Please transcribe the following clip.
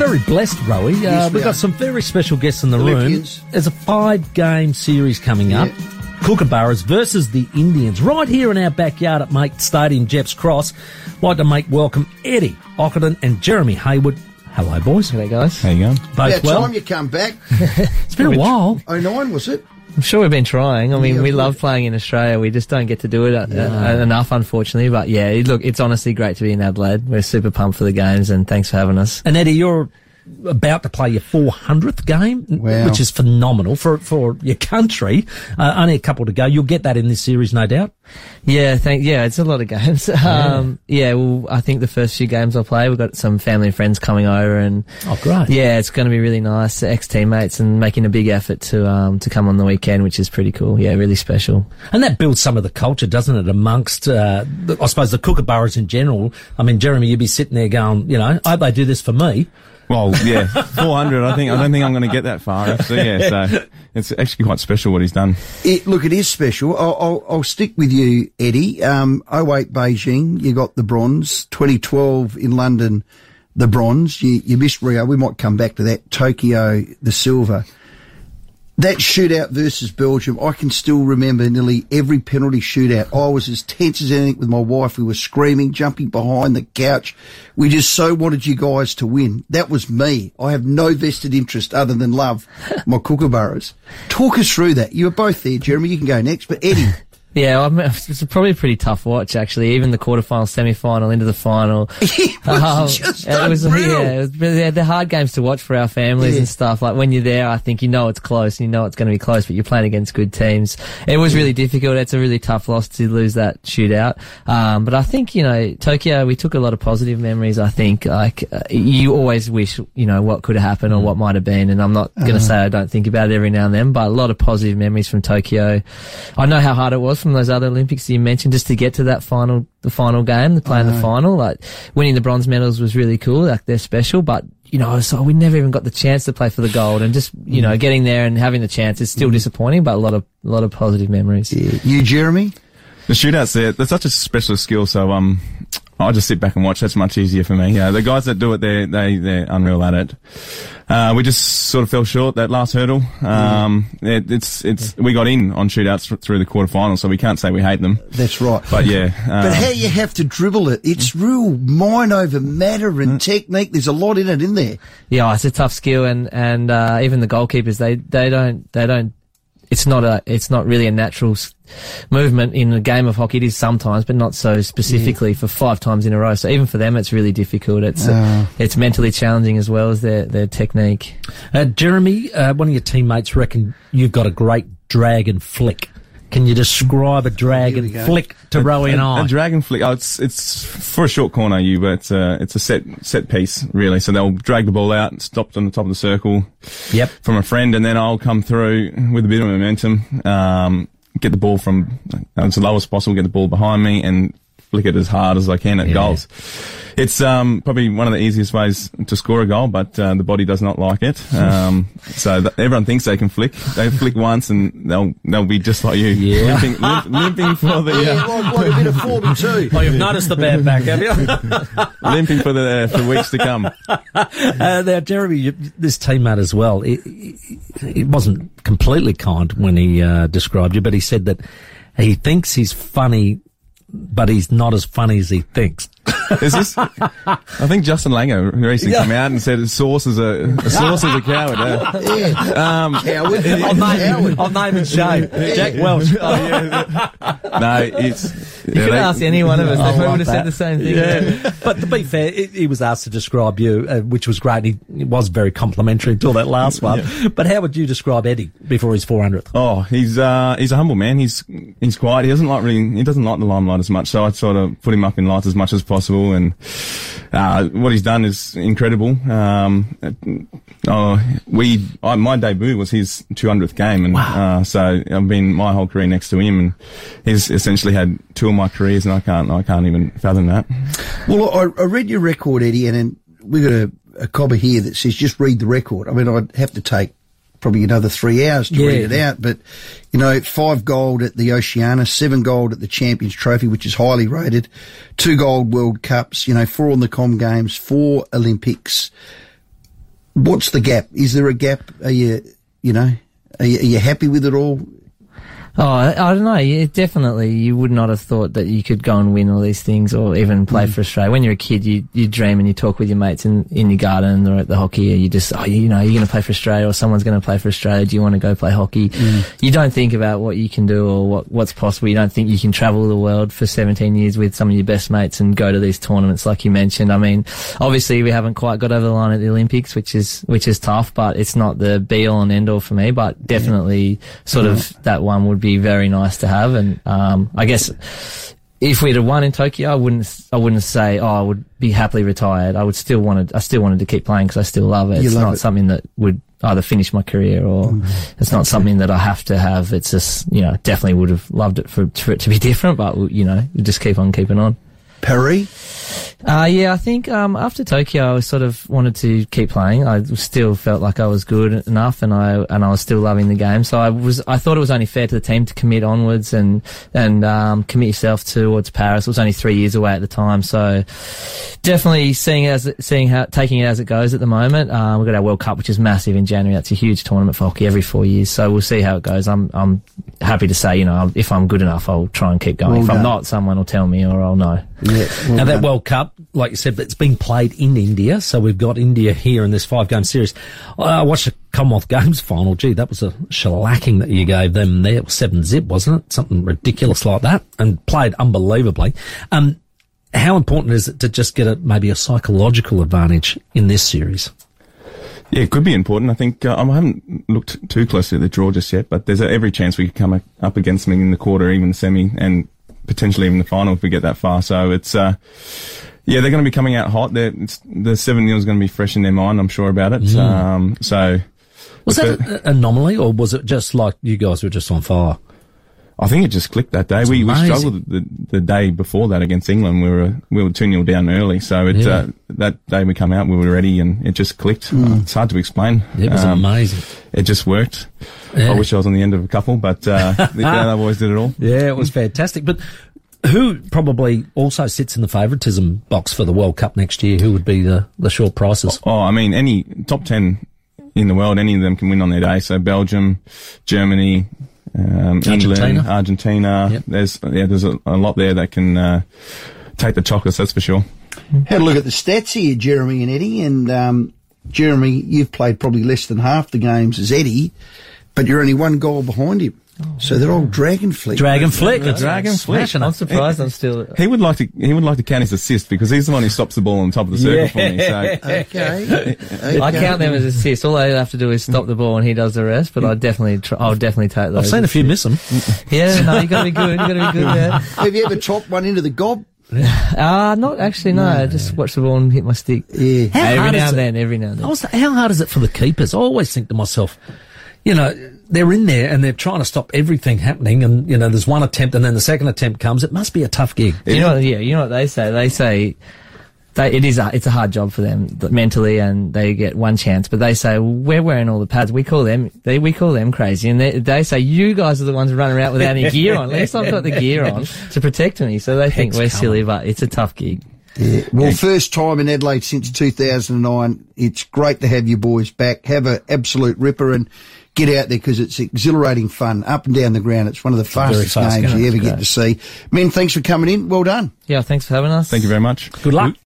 Very blessed, Rowie. Uh, Yes, we we've got are. some very special guests in the Olympians. room. There's a five-game series coming up. Yeah. Kookaburras versus the Indians, right here in our backyard at Mate Stadium, Gepps Cross. Like to make welcome Eddie Ockenden and Jeremy Hayward. Hello, boys. G'day, guys. How you going? Both About well. time you come back. It's been a while. 09 was it? I'm sure we've been trying. I mean, Yeah, we love playing in Australia. We just don't get to do it uh, uh, enough, unfortunately. But yeah, look, it's honestly great to be in Adelaide. We're super pumped for the games, and thanks for having us. And Eddie, you're about to play your 400th game, Wow. which is phenomenal for for your country. Uh, only a couple to go. You'll get that in this series, no doubt. Yeah, thank. Yeah, it's a lot of games. Um, yeah, well, I think the first few games I'll play, we've got some family and friends coming over, and Oh, great. yeah, it's going to be really nice. Ex teammates and making a big effort to um, to come on the weekend, which is pretty cool. Yeah, really special. And that builds some of the culture, doesn't it, amongst, uh, the, I suppose, the kookaburras in general. I mean, Jeremy, you'd be sitting there going, you know, I hope they do this for me. Well, yeah, 400. I think I don't think I'm going to get that far. Actually, yeah. So it's actually quite special what he's done. It, look, it is special. I'll, I'll, I'll stick with you, Eddie. Um, 08 Beijing, you got the bronze. 2012 in London, the bronze. You, you missed Rio. We might come back to that. Tokyo, the silver. That shootout versus Belgium, I can still remember nearly every penalty shootout. I was as tense as anything with my wife. We were screaming, jumping behind the couch. We just so wanted you guys to win. That was me. I have no vested interest other than love my kookaburras. Talk us through that. You were both there, Jeremy. You can go next. But Eddie, Yeah, I mean, it's probably a pretty tough watch actually. Even the quarterfinal, semi-final, into the final. it was Um, just it was, unreal. yeah, it was, they're, they're hard games to watch for our families Yeah. and stuff. Like when you're there, I think you know it's close, and you know it's going to be close, but you're playing against good teams. It was really difficult. It's a really tough loss to lose that shootout. Um, but I think you know Tokyo, we took a lot of positive memories. I think like uh, you always wish you know what could have happened or what might have been, and I'm not going to say I don't think about it every now and then, but a lot of positive memories from Tokyo. I know how hard it was from those other Olympics you mentioned just to get to that final, the final game, to play in the final. Like winning the bronze medals was really cool. Like they're special, but you know, so we never even got the chance to play for the gold, and just you know, getting there and having the chance is still disappointing, but a lot of a lot of positive memories. Yeah. You, Jeremy? The shootouts there, they're such a special skill. So um, I just sit back and watch. That's much easier for me. Yeah, the guys that do it, they they they're unreal at it. Uh, we just sort of fell short that last hurdle. Um, it, it's it's we got in on shootouts through the quarterfinals, so we can't say we hate them. That's right. But yeah, But um, how you have to dribble it, it's real mind over matter Mm. and technique. There's a lot in it, in there. Yeah, it's a tough skill, and and uh, even the goalkeepers they they don't they don't. It's not a it's not really a natural s- movement in a game of hockey. It is sometimes, but not so specifically for five times in a row. So even for them, it's really difficult. It's uh, it's mentally challenging as well as their their technique. Uh, Jeremy, uh, one of your teammates reckon you've got a great dragon flick. Can you describe a dragon we go. flick to Rowie and a, I? a dragon flick. Oh, it's it's for a short corner, you, but it's a it's a set set piece really. So they'll drag the ball out, stopped on the top of the circle yep. from a friend, and then I'll come through with a bit of momentum, um, get the ball from uh, as low as possible, get the ball behind me, and flick it as hard as I can at Yeah. goals. It's um, probably one of the easiest ways to score a goal, but uh, the body does not like it. Um, so th- everyone thinks they can flick. They flick once, and they'll they'll be just like you, Yeah. limping, limp, limping for the. Yeah, Uh, like, like a bit of form too. Oh, you've noticed the bad back, have you? limping for the for weeks to come. Uh, now, Jeremy, you, this teammate as well, it, it, it wasn't completely kind when he uh, described you, but he said that he thinks he's funny, but he's not as funny as he thinks. Is this? I think Justin Langer recently came out and said a source is a, a source is a coward. Uh, Yeah. um, Coward. I'll name, Coward. I'll name and shame. Jack Welch. no, it's You could ask any one of us; they probably would have said the same thing. Yeah. but to be fair, he he was asked to describe you, uh, which was great. He, he was very complimentary until that last one. But how would you describe Eddie before his 400th? Oh, he's uh, he's a humble man. He's he's quiet. He doesn't like really. He doesn't like the limelight as much. So I sort of put him up in lights as much as possible. And uh, what he's done is incredible. Um, oh, we I, my debut was his 200th game, and uh, so I've been my whole career next to him, and he's essentially had two of my careers, and I can't I can't even fathom that. Well, I, I read your record, Eddie, and then we've got a, a copy here that says just read the record. I mean, I'd have to take probably another three hours to Yeah. read it out, but you know, five gold at the Oceania, seven gold at the Champions Trophy, which is highly rated, two gold World Cups, you know, four on the Com Games, four Olympics. what's the gap? Is there a gap? Are you, you know, are you, are you happy with it all? Oh, I, I don't know. You, definitely, you would not have thought that you could go and win all these things or even play Mm. for Australia. When you're a kid, you, you dream and you talk with your mates in, in your garden or at the hockey, and you just, oh, you know, you're going to play for Australia or someone's going to play for Australia. Do you want to go play hockey? Mm. You don't think about what you can do or what, what's possible. You don't think you can travel the world for 17 years with some of your best mates and go to these tournaments like you mentioned. I mean, obviously we haven't quite got over the line at the Olympics, which is, which is tough, but it's not the be all and end all for me, but definitely sort of that one would be very nice to have. And, um, I guess if we'd have won in Tokyo, I wouldn't, I wouldn't say, oh, I would be happily retired. I would still wanted, I still wanted to keep playing because I still love it. You it's love not it. something that would either finish my career or it's not something that I have to have. It's just, you know, definitely would have loved it for, for it to be different, but you know, just keep on keeping on. Perry? Uh, yeah, I think um, after Tokyo, I sort of wanted to keep playing. I still felt like I was good enough, and I and I was still loving the game. So I was. I thought it was only fair to the team to commit onwards and and um, commit yourself towards Paris. It was only three years away at the time, so definitely seeing as seeing how taking it as it goes at the moment. Uh, we've got our World Cup, which is massive in January. That's a huge tournament for hockey every four years. So we'll see how it goes. I'm I'm happy to say, you know, if I'm good enough, I'll try and keep going. Well if I'm not, someone will tell me, or I'll know. Yeah. well Now that done. World Cup, like you said, it's been played in India, so we've got India here in this five-game series. I watched the Commonwealth Games final. Gee, that was a shellacking that you gave them there. It was seven zip, wasn't it? Something ridiculous like that, and played unbelievably. Um, how important is it to just get a maybe a psychological advantage in this series? Yeah, it could be important. I think uh, I haven't looked too closely at the draw just yet, but there's a, every chance we could come a- up against them in the quarter, even the semi, and potentially even the final if we get that far. So it's uh, yeah, they're going to be coming out hot. They're, it's, the seven 0 is going to be fresh in their mind. I'm sure about it. Um, so Was that an anomaly, or was it just like you guys were just on fire? I think it just clicked that day. We, we amazing. struggled the, the day before that against England. We were we were two 0 down early, so it Yeah. uh, that day we come out, we were ready, and it just clicked. Uh, it's hard to explain. It was Um, amazing. It just worked. Yeah. I wish I was on the end of a couple, but uh, the other boys did it all. Yeah, it was fantastic. But who probably also sits in the favouritism box for the World Cup next year? Who would be the, the short prices? Oh, I mean, any top 10 in the world, any of them can win on their day. So Belgium, Germany, um, Argentina. England, Argentina. Yep. There's, yeah, there's a, a lot there that can, uh, take the chocolates, that's for sure. Had a look at the stats here, Jeremy and Eddie, and um, Jeremy, you've played probably less than half the games as Eddie, but you're only one goal behind him. Oh, so they're all Dragon Fleet. Dragon Flick. the Dragon Flick. I'm it. surprised I'm still. He would like to, he would like to count his assist because he's the one who stops the ball on top of the circle for me. So Okay. I count them as assists. All they have to do is stop the ball and he does the rest. But I definitely, try, I'll definitely take those. I've seen a few miss them. Yeah, no, you got to be good. You got to be good there. Have you ever chopped one into the gob? Uh not actually. No, I just watch the ball and hit my stick. Yeah. How every now and then. Every now and I then. was, how hard is it for the keepers? I always think to myself, you know, they're in there and they're trying to stop everything happening, and you know, there's one attempt, and then the second attempt comes. It must be a tough gig. You know, yeah, you know what they say. They say they, it is a, it's a hard job for them mentally, and they get one chance. But they say we're wearing all the pads. We call them they we call them crazy, and they, they say you guys are the ones running around without any gear on. At least I've got the gear on to protect me. So they think we're coming. silly, but it's a tough gig. Yeah. Well, first time in Adelaide since 2009. It's great to have you boys back. Have an absolute ripper and get out there because it's exhilarating fun up and down the ground. It's one of the fastest fast games you ever get to see. Men, thanks for coming in. Well done. Yeah, thanks for having us. thank you very much. Good luck.